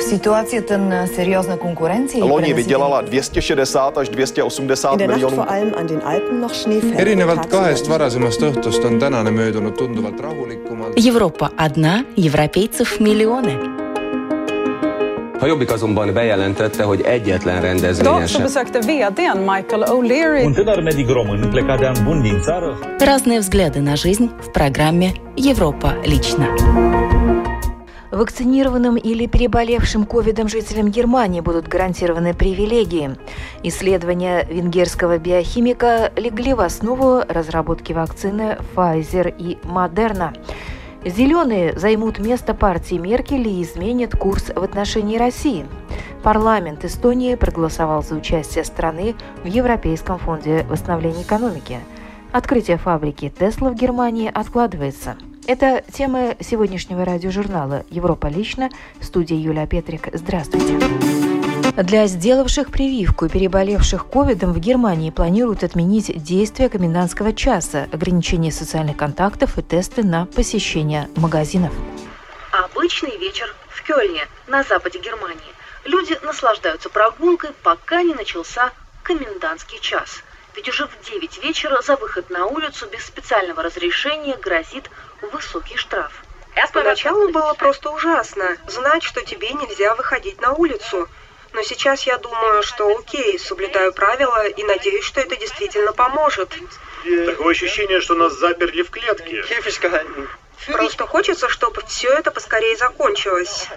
В ситуацията на сериозна конкуренция... Loni vydělala 260 až 280 miljonů. erinevalt kahest varasemast õhtust on tänane möödunud tunduvalt rahulikumalt. Европа одна, европейцев миллионы. A Jobbik azonban bejelentette, hogy egyetlen rendezvényen Idag så sem besökte vdn Michael O'Leary Un tânăr medic român plecat de an bun din țară Разные взгляды на жизнь в программе «Европа лично». Вакцинированным или переболевшим ковидом жителям Германии будут гарантированы привилегии. Исследования венгерского биохимика легли в основу разработки вакцины Pfizer и Moderna. Зеленые займут место партии Меркель и изменят курс в отношении России. Парламент Эстонии проголосовал за участие страны в Европейском фонде восстановления экономики. Открытие фабрики Тесла в Германии откладывается. Это тема сегодняшнего радиожурнала «Европа лично». В студии Юлия Петрик. Здравствуйте. Для сделавших прививку и переболевших ковидом в Германии планируют отменить действие комендантского часа, ограничение социальных контактов и тесты на посещение магазинов. Обычный вечер в Кёльне, на западе Германии. Люди наслаждаются прогулкой, пока не начался комендантский час. Ведь уже в 9 вечера за выход на улицу без специального разрешения грозит высокий штраф. Поначалу было просто ужасно знать, что тебе нельзя выходить на улицу. Но сейчас я думаю, что окей, соблюдаю правила и надеюсь, что это действительно поможет. Такое ощущение, что нас заперли в клетке. Просто хочется, чтобы все это поскорее закончилось.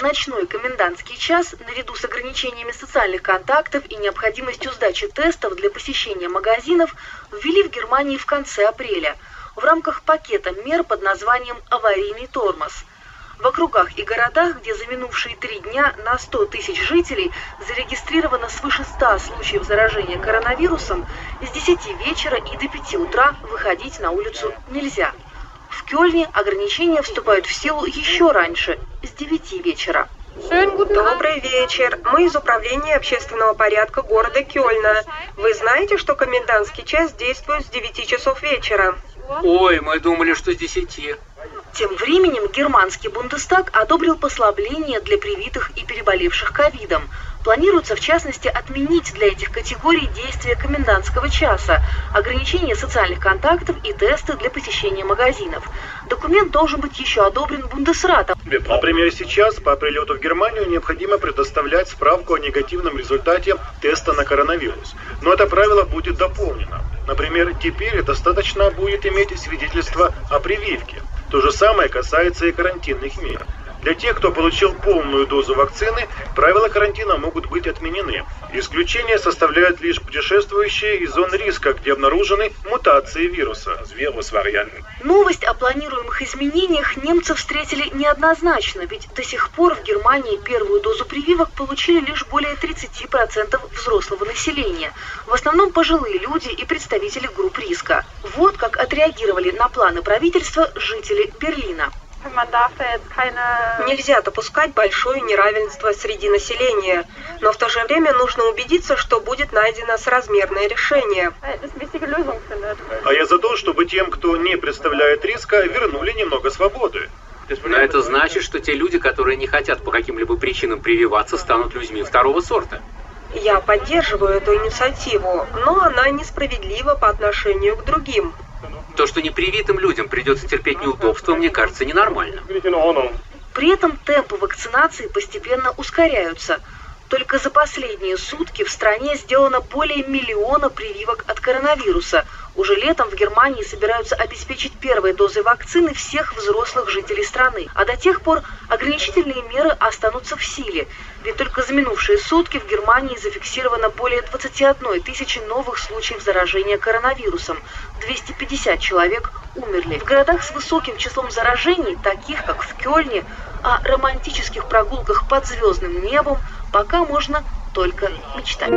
Ночной комендантский час, наряду с ограничениями социальных контактов и необходимостью сдачи тестов для посещения магазинов, ввели в Германии в конце апреля в рамках пакета мер под названием «Аварийный тормоз». В округах и городах, где за минувшие три дня на 100 тысяч жителей зарегистрировано свыше 100 случаев заражения коронавирусом, с 10 вечера и до 5 утра выходить на улицу нельзя. В Кёльне ограничения вступают в силу еще раньше, с 9 вечера. Добрый вечер. Мы из Управления общественного порядка города Кёльна. Вы знаете, что комендантский час действует с 9 часов вечера? Ой, мы думали, что с 10. Тем временем германский Бундестаг одобрил послабление для привитых и переболевших ковидом. Планируется, в частности, отменить для этих категорий действие комендантского часа, ограничение социальных контактов и тесты для посещения магазинов. Документ должен быть еще одобрен Бундесратом. Например, сейчас по прилету в Германию необходимо предоставлять справку о негативном результате теста на коронавирус. Но это правило будет дополнено. Например, теперь достаточно будет иметь свидетельство о прививке. То же самое касается и карантинных мер. Для тех, кто получил полную дозу вакцины, правила карантина могут быть отменены. Исключение составляют лишь путешествующие из зон риска, где обнаружены мутации вируса. Новость о планируемых изменениях немцы встретили неоднозначно, ведь до сих пор в Германии первую дозу прививок получили лишь более 30% взрослого населения. В основном пожилые люди и представители групп риска. Вот как отреагировали на планы правительства жители Берлина. Нельзя допускать большое неравенство среди населения, но в то же время нужно убедиться, что будет найдено соразмерное решение. А я за то, чтобы тем, кто не представляет риска, вернули немного свободы. Но это значит, что те люди, которые не хотят по каким-либо причинам прививаться, станут людьми второго сорта. Я поддерживаю эту инициативу, но она несправедлива по отношению к другим. То, что непривитым людям придется терпеть неудобства, мне кажется ненормально. При этом темпы вакцинации постепенно ускоряются. Только за последние сутки в стране сделано более миллиона прививок от коронавируса. Уже летом в Германии собираются обеспечить первой дозой вакцины всех взрослых жителей страны. А до тех пор ограничительные меры останутся в силе. Ведь только за минувшие сутки в Германии зафиксировано более 21 тысячи новых случаев заражения коронавирусом. 250 человек умерли. В городах с высоким числом заражений, таких как в Кёльне, о романтических прогулках под звездным небом пока можно только мечтать.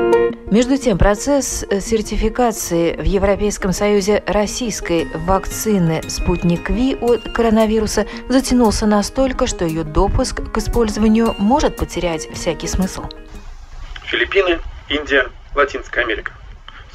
Между тем, процесс сертификации в Европейском Союзе российской вакцины «Спутник Ви» от коронавируса затянулся настолько, что ее допуск к использованию может потерять всякий смысл. Филиппины, Индия, Латинская Америка.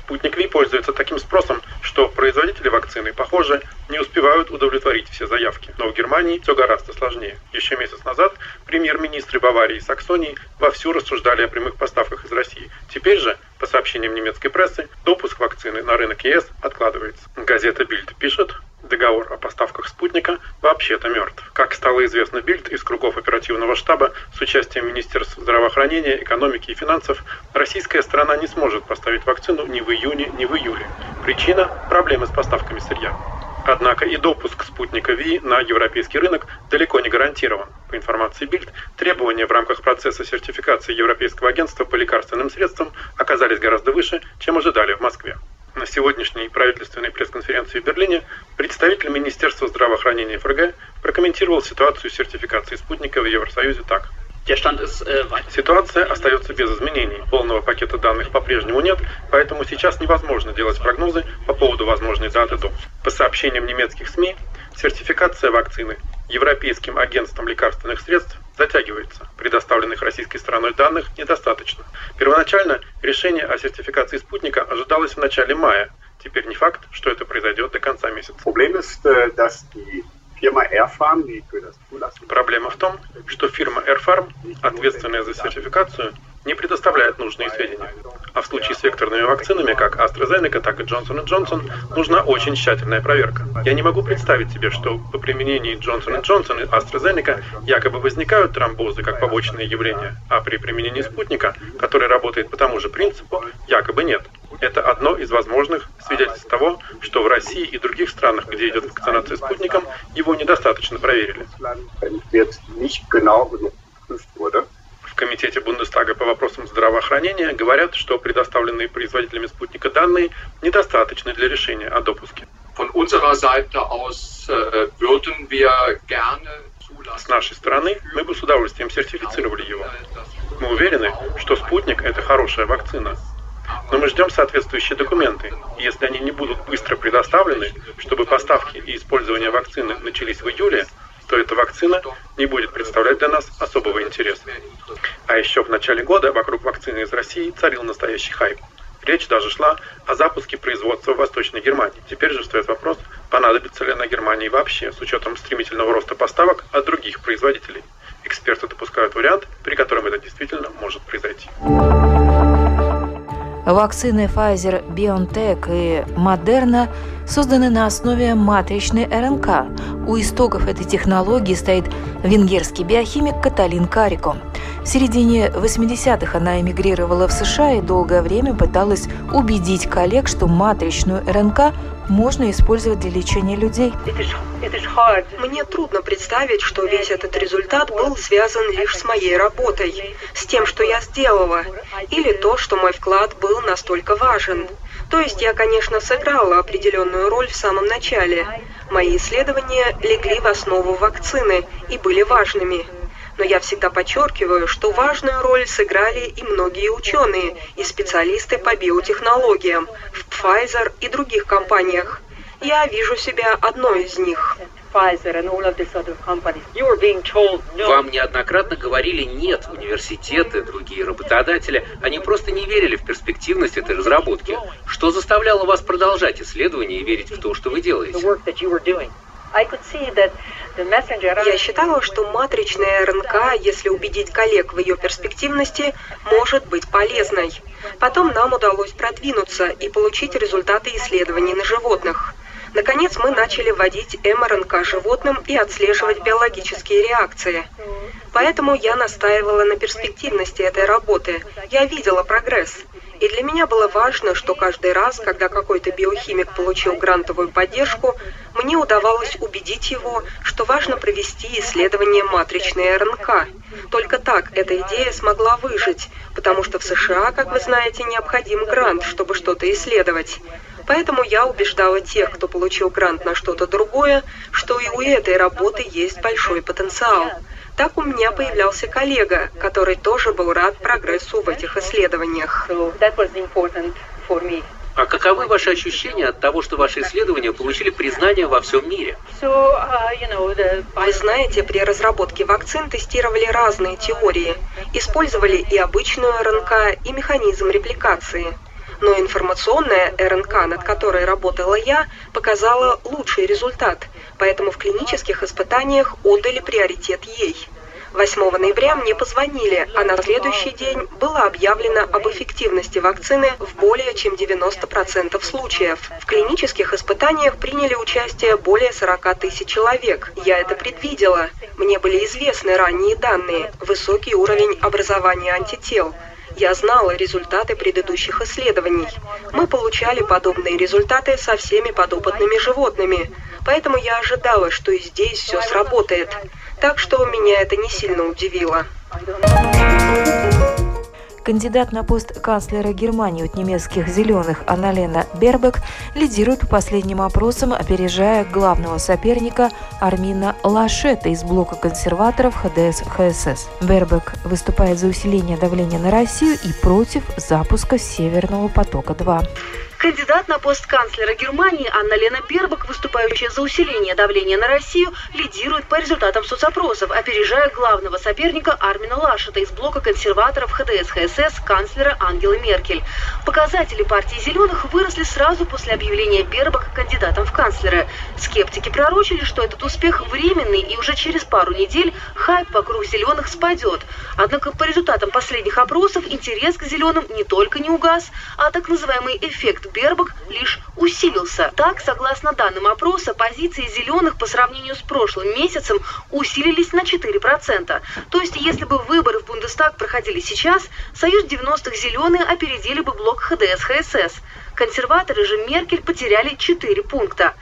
Спутник Ви пользуется таким спросом, что производители вакцины, похоже, не успевают удовлетворить все заявки. Но в Германии все гораздо сложнее. Еще месяц назад премьер-министры Баварии и Саксонии вовсю рассуждали о прямых поставках из России. Теперь же, по сообщениям немецкой прессы, допуск вакцины на рынок ЕС откладывается. Газета Бильд пишет, договор о поставках спутника вообще-то мертв. Как стало известно Бильд из кругов оперативного штаба с участием Министерств здравоохранения, экономики и финансов, российская сторона не сможет поставить вакцину ни в июне, ни в июле. Причина – проблемы с поставками сырья. Однако и допуск спутника ВИ на европейский рынок далеко не гарантирован. По информации Бильд, требования в рамках процесса сертификации Европейского агентства по лекарственным средствам оказались гораздо выше, чем ожидали в Москве. На сегодняшней правительственной пресс-конференции в Берлине представитель Министерства здравоохранения ФРГ прокомментировал ситуацию сертификации спутника в Евросоюзе так – Ситуация остается без изменений. Полного пакета данных по-прежнему нет, поэтому сейчас невозможно делать прогнозы по поводу возможной даты доз. По сообщениям немецких СМИ, сертификация вакцины Европейским агентством лекарственных средств затягивается. Предоставленных российской стороной данных недостаточно. Первоначально решение о сертификации спутника ожидалось в начале мая. Теперь не факт, что это произойдет до конца месяца. Проблема в том, что фирма Airfarm, ответственная за сертификацию, не предоставляет нужные сведения. А в случае с векторными вакцинами, как AstraZeneca, так и Johnson Johnson, нужна очень тщательная проверка. Я не могу представить себе, что по применении Johnson Johnson и AstraZeneca якобы возникают тромбозы как побочные явления, а при применении спутника, который работает по тому же принципу, якобы нет. Это одно из возможных свидетельств того, что в России и других странах, где идет вакцинация спутником, его недостаточно проверили. В Комитете Бундестага по вопросам здравоохранения говорят, что предоставленные производителями спутника данные недостаточны для решения о допуске. С нашей стороны мы бы с удовольствием сертифицировали его. Мы уверены, что спутник – это хорошая вакцина, но мы ждем соответствующие документы. И если они не будут быстро предоставлены, чтобы поставки и использование вакцины начались в июле, то эта вакцина не будет представлять для нас особого интереса. А еще в начале года вокруг вакцины из России царил настоящий хайп. Речь даже шла о запуске производства в Восточной Германии. Теперь же встает вопрос, понадобится ли она Германии вообще, с учетом стремительного роста поставок от других производителей. Эксперты допускают вариант, при котором это действительно может произойти. Вакцины Pfizer, BioNTech и Moderna созданы на основе матричной РНК. У истоков этой технологии стоит венгерский биохимик Каталин Карико. В середине 80-х она эмигрировала в США и долгое время пыталась убедить коллег, что матричную РНК можно использовать для лечения людей. Мне трудно представить, что весь этот результат был связан лишь с моей работой, с тем, что я сделала, или то, что мой вклад был настолько важен. То есть я, конечно, сыграла определенную роль в самом начале. Мои исследования легли в основу вакцины и были важными но я всегда подчеркиваю, что важную роль сыграли и многие ученые и специалисты по биотехнологиям в Pfizer и других компаниях. Я вижу себя одной из них. Вам неоднократно говорили «нет» университеты, другие работодатели. Они просто не верили в перспективность этой разработки. Что заставляло вас продолжать исследования и верить в то, что вы делаете? Я считала, что матричная РНК, если убедить коллег в ее перспективности, может быть полезной. Потом нам удалось продвинуться и получить результаты исследований на животных. Наконец мы начали вводить мРНК животным и отслеживать биологические реакции. Поэтому я настаивала на перспективности этой работы. Я видела прогресс. И для меня было важно, что каждый раз, когда какой-то биохимик получил грантовую поддержку, мне удавалось убедить его, что важно провести исследование матричной РНК. Только так эта идея смогла выжить, потому что в США, как вы знаете, необходим грант, чтобы что-то исследовать. Поэтому я убеждала тех, кто получил грант на что-то другое, что и у этой работы есть большой потенциал. Так у меня появлялся коллега, который тоже был рад прогрессу в этих исследованиях. А каковы ваши ощущения от того, что ваши исследования получили признание во всем мире? Uh, Вы знаете, при разработке вакцин тестировали разные теории. Использовали и обычную РНК, и механизм репликации. Но информационная РНК, над которой работала я, показала лучший результат, поэтому в клинических испытаниях отдали приоритет ей. 8 ноября мне позвонили, а на следующий день было объявлено об эффективности вакцины в более чем 90% случаев. В клинических испытаниях приняли участие более 40 тысяч человек. Я это предвидела. Мне были известны ранние данные, высокий уровень образования антител. Я знала результаты предыдущих исследований. Мы получали подобные результаты со всеми подопытными животными, поэтому я ожидала, что и здесь все сработает. Так что меня это не сильно удивило. Кандидат на пост канцлера Германии от немецких «зеленых» Аналена Бербек лидирует по последним опросам, опережая главного соперника Армина Лашета из блока консерваторов ХДС-ХСС. Бербек выступает за усиление давления на Россию и против запуска «Северного потока-2». Кандидат на пост канцлера Германии Анна Лена Бербак, выступающая за усиление давления на Россию, лидирует по результатам соцопросов, опережая главного соперника Армина Лашета из блока консерваторов ХДС-ХСС канцлера Ангелы Меркель. Показатели партии «Зеленых» выросли сразу после объявления Бербак кандидатом в канцлеры. Скептики пророчили, что этот успех временный и уже через пару недель хайп вокруг «Зеленых» спадет. Однако по результатам последних опросов интерес к «Зеленым» не только не угас, а так называемый эффект Бербак лишь усилился. Так, согласно данным опроса, позиции зеленых по сравнению с прошлым месяцем усилились на 4%. То есть, если бы выборы в Бундестаг проходили сейчас, Союз 90-х зеленые опередили бы блок ХДС-ХСС. Консерваторы же Меркель потеряли 4 пункта.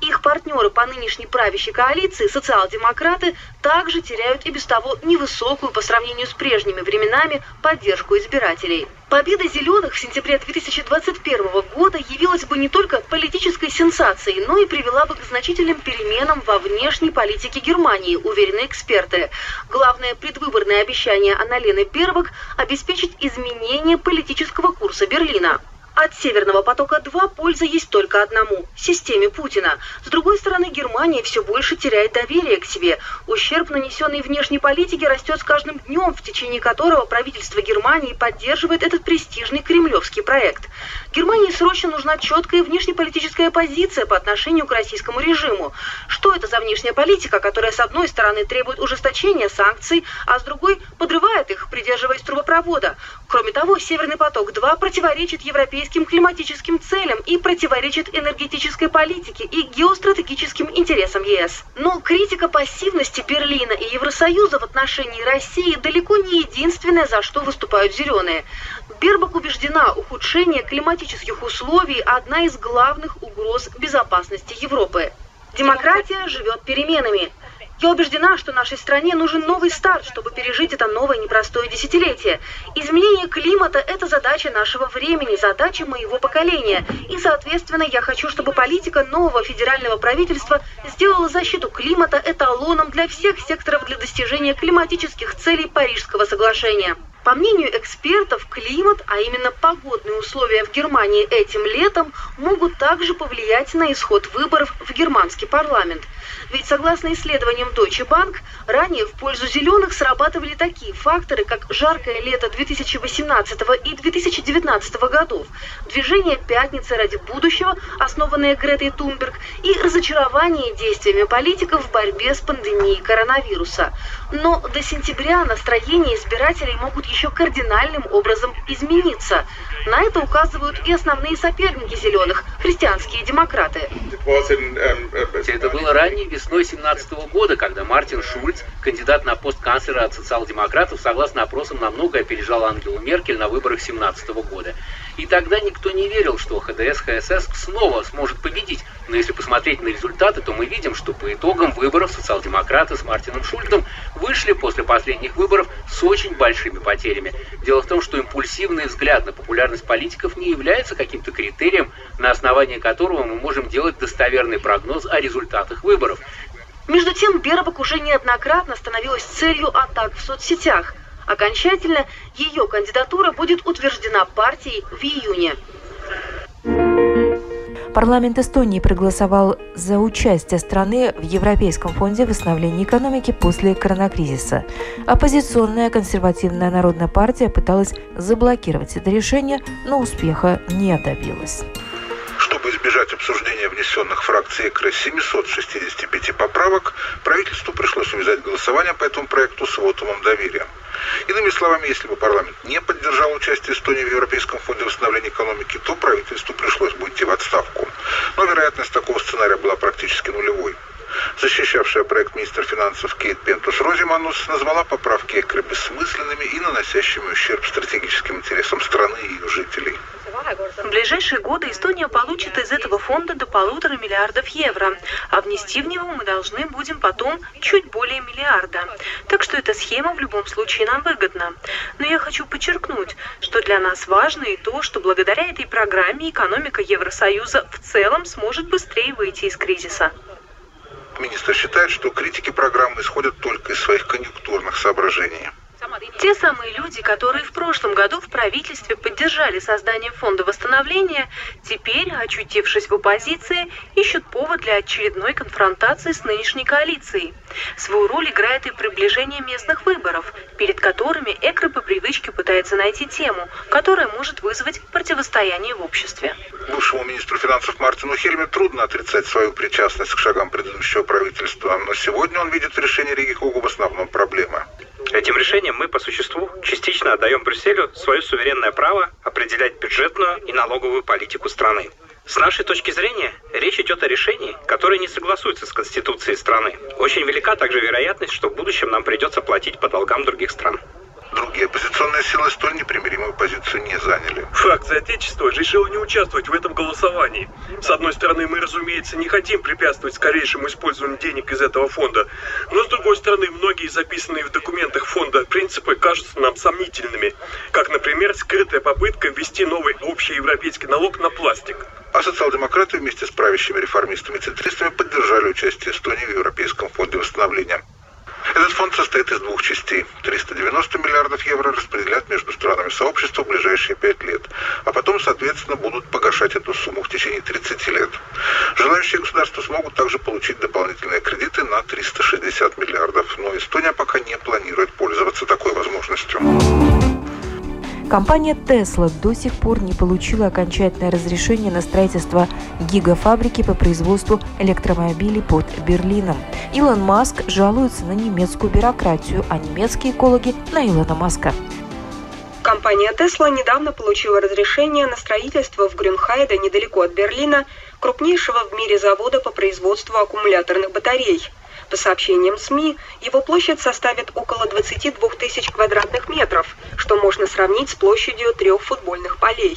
Их партнеры по нынешней правящей коалиции, социал-демократы, также теряют и без того невысокую по сравнению с прежними временами поддержку избирателей. Победа «Зеленых» в сентябре 2021 года явилась бы не только политической сенсацией, но и привела бы к значительным переменам во внешней политике Германии, уверены эксперты. Главное предвыборное обещание Анналены Бербак – обеспечить изменение политического курса Берлина. От «Северного потока-2» польза есть только одному – системе Путина. С другой стороны, Германия все больше теряет доверие к себе. Ущерб, нанесенный внешней политике, растет с каждым днем, в течение которого правительство Германии поддерживает этот престижный кремлевский проект. Германии срочно нужна четкая внешнеполитическая позиция по отношению к российскому режиму. Что это за внешняя политика, которая с одной стороны требует ужесточения санкций, а с другой подрывает их, придерживаясь трубопровода? Кроме того, «Северный поток-2» противоречит европейским европейским климатическим целям и противоречит энергетической политике и геостратегическим интересам ЕС. Но критика пассивности Берлина и Евросоюза в отношении России далеко не единственное, за что выступают зеленые. Бербак убеждена, ухудшение климатических условий – одна из главных угроз безопасности Европы. Демократия живет переменами. Я убеждена, что нашей стране нужен новый старт, чтобы пережить это новое непростое десятилетие. Изменение климата – это задача нашего времени, задача моего поколения. И, соответственно, я хочу, чтобы политика нового федерального правительства сделала защиту климата эталоном для всех секторов для достижения климатических целей Парижского соглашения. По мнению экспертов, климат, а именно погодные условия в Германии этим летом, могут также повлиять на исход выборов в германский парламент. Ведь согласно исследованиям Deutsche Bank, ранее в пользу зеленых срабатывали такие факторы, как жаркое лето 2018 и 2019 годов, движение «Пятницы ради будущего», основанное Гретой Тунберг, и разочарование действиями политиков в борьбе с пандемией коронавируса. Но до сентября настроения избирателей могут еще кардинальным образом измениться. На это указывают и основные соперники зеленых – христианские демократы. Это было ранней весной 2017 года, когда Мартин Шульц, кандидат на пост канцлера от социал-демократов, согласно опросам, намного опережал Ангелу Меркель на выборах 2017 года. И тогда никто не верил, что ХДС, ХСС снова сможет победить. Но если посмотреть на результаты, то мы видим, что по итогам выборов социал-демократы с Мартином Шульцем вышли после последних выборов с очень большими потерями. Дело в том, что импульсивный взгляд на популярность политиков не является каким-то критерием, на основании которого мы можем делать достоверный прогноз о результатах выборов. Между тем, Бербак уже неоднократно становилась целью атак в соцсетях. Окончательно ее кандидатура будет утверждена партией в июне. Парламент Эстонии проголосовал за участие страны в Европейском фонде восстановления экономики после коронакризиса. Оппозиционная консервативная народная партия пыталась заблокировать это решение, но успеха не добилась. Чтобы избежать обсуждения внесенных фракцией ЭКРы 765 поправок, правительству пришлось увязать голосование по этому проекту с вотумом доверия. Иными словами, если бы парламент не поддержал участие Эстонии в Европейском фонде восстановления экономики, то правительству пришлось бы идти в отставку. Но вероятность такого сценария была практически нулевой. Защищавшая проект министр финансов Кейт Пентус Розиманус назвала поправки ЭКРы бессмысленными и наносящими ущерб стратегическим интересам страны и ее жителей. В ближайшие годы Эстония получит из этого фонда до полутора миллиардов евро, а внести в него мы должны будем потом чуть более миллиарда. Так что эта схема в любом случае нам выгодна. Но я хочу подчеркнуть, что для нас важно и то, что благодаря этой программе экономика Евросоюза в целом сможет быстрее выйти из кризиса. Министр считает, что критики программы исходят только из своих конъюнктурных соображений. Те самые люди, которые в прошлом году в правительстве поддержали создание фонда восстановления, теперь, очутившись в оппозиции, ищут повод для очередной конфронтации с нынешней коалицией. Свою роль играет и приближение местных выборов, перед которыми Экро по привычке пытается найти тему, которая может вызвать противостояние в обществе. Бывшему министру финансов Мартину Хельме трудно отрицать свою причастность к шагам предыдущего правительства, но сегодня он видит в решении Риги Хугу в основном проблемы. Этим решением мы по существу частично отдаем Брюсселю свое суверенное право определять бюджетную и налоговую политику страны. С нашей точки зрения, речь идет о решении, которое не согласуется с Конституцией страны. Очень велика также вероятность, что в будущем нам придется платить по долгам других стран. Другие оппозиционные силы столь непримиримую позицию не заняли. Фракция Отечества решила не участвовать в этом голосовании. С одной стороны, мы, разумеется, не хотим препятствовать скорейшему использованию денег из этого фонда. Но, с другой стороны, многие записанные в документах фонда принципы кажутся нам сомнительными. Как, например, скрытая попытка ввести новый общий европейский налог на пластик. А социал-демократы вместе с правящими реформистами и центристами поддержали участие Эстонии в Европейском фонде восстановления. Этот фонд состоит из двух частей. 390 миллиардов евро распределят между странами сообщества в ближайшие пять лет, а потом, соответственно, будут погашать эту сумму в течение 30 лет. Желающие государства смогут также получить дополнительные кредиты на 360 миллиардов, но Эстония пока не планирует пользоваться такой возможностью. Компания Tesla до сих пор не получила окончательное разрешение на строительство гигафабрики по производству электромобилей под Берлином. Илон Маск жалуется на немецкую бюрократию, а немецкие экологи на Илона Маска. Компания Tesla недавно получила разрешение на строительство в Грюнхайде, недалеко от Берлина, крупнейшего в мире завода по производству аккумуляторных батарей. По сообщениям СМИ, его площадь составит около 22 тысяч квадратных метров, что можно сравнить с площадью трех футбольных полей.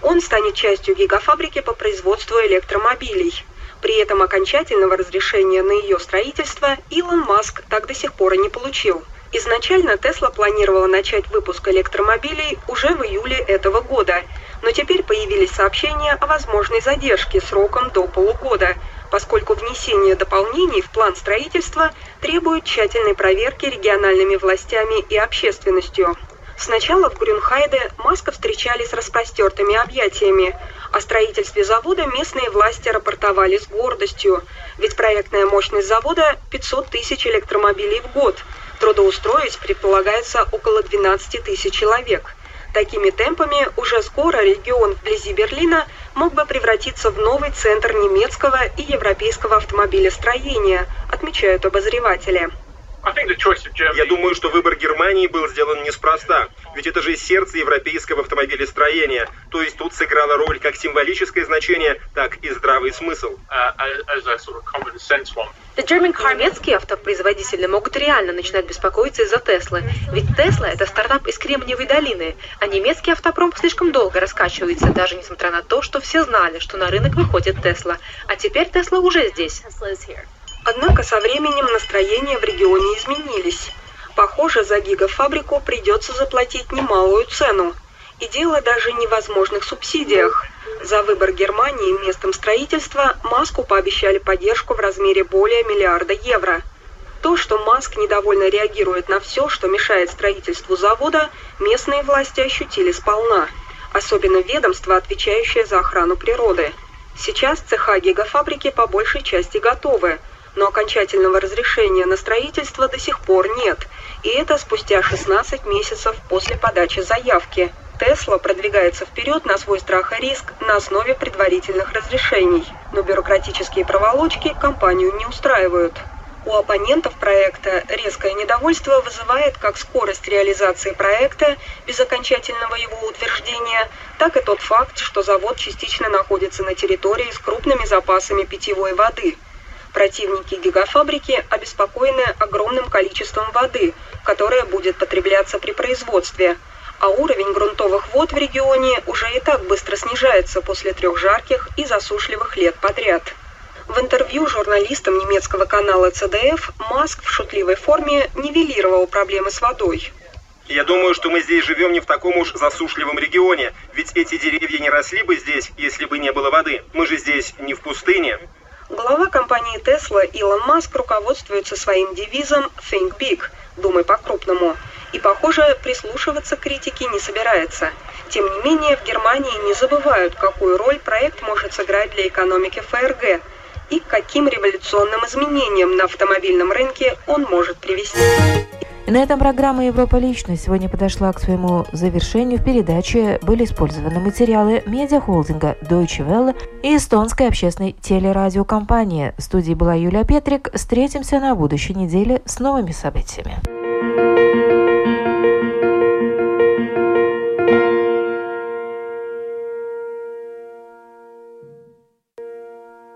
Он станет частью гигафабрики по производству электромобилей. При этом окончательного разрешения на ее строительство Илон Маск так до сих пор и не получил. Изначально Тесла планировала начать выпуск электромобилей уже в июле этого года, но теперь появились сообщения о возможной задержке сроком до полугода, поскольку внесение дополнений в план строительства требует тщательной проверки региональными властями и общественностью. Сначала в Грюнхайде Маска встречали с распростертыми объятиями. О строительстве завода местные власти рапортовали с гордостью, ведь проектная мощность завода 500 тысяч электромобилей в год. Трудоустроить предполагается около 12 тысяч человек – Такими темпами уже скоро регион вблизи Берлина мог бы превратиться в новый центр немецкого и европейского автомобилестроения, отмечают обозреватели. Я думаю, что выбор Германии был сделан неспроста, ведь это же сердце европейского автомобилестроения, то есть тут сыграла роль как символическое значение, так и здравый смысл. Немецкие автопроизводители могут реально начинать беспокоиться из-за Теслы, ведь Тесла – это стартап из Кремниевой долины, а немецкий автопром слишком долго раскачивается, даже несмотря на то, что все знали, что на рынок выходит Тесла, а теперь Тесла уже здесь. Однако со временем настроения в регионе изменились. Похоже, за гигафабрику придется заплатить немалую цену. И дело даже не в возможных субсидиях. За выбор Германии местом строительства Маску пообещали поддержку в размере более миллиарда евро. То, что Маск недовольно реагирует на все, что мешает строительству завода, местные власти ощутили сполна. Особенно ведомство, отвечающее за охрану природы. Сейчас цеха гигафабрики по большей части готовы, но окончательного разрешения на строительство до сих пор нет, и это спустя 16 месяцев после подачи заявки. Тесла продвигается вперед на свой страх и риск на основе предварительных разрешений. Но бюрократические проволочки компанию не устраивают. У оппонентов проекта резкое недовольство вызывает как скорость реализации проекта без окончательного его утверждения, так и тот факт, что завод частично находится на территории с крупными запасами питьевой воды. Противники гигафабрики обеспокоены огромным количеством воды, которая будет потребляться при производстве, а уровень грунтовых вод в регионе уже и так быстро снижается после трех жарких и засушливых лет подряд. В интервью журналистам немецкого канала ЦДФ Маск в шутливой форме нивелировал проблемы с водой. Я думаю, что мы здесь живем не в таком уж засушливом регионе, ведь эти деревья не росли бы здесь, если бы не было воды. Мы же здесь не в пустыне. Глава компании Tesla Илон Маск руководствуется своим девизом «Think Big» – «Думай по-крупному». И, похоже, прислушиваться к критике не собирается. Тем не менее, в Германии не забывают, какую роль проект может сыграть для экономики ФРГ – и к каким революционным изменениям на автомобильном рынке он может привести. На этом программа «Европа лично» сегодня подошла к своему завершению. В передаче были использованы материалы медиахолдинга Deutsche Welle и эстонской общественной телерадиокомпании. В студии была Юлия Петрик. Встретимся на будущей неделе с новыми событиями.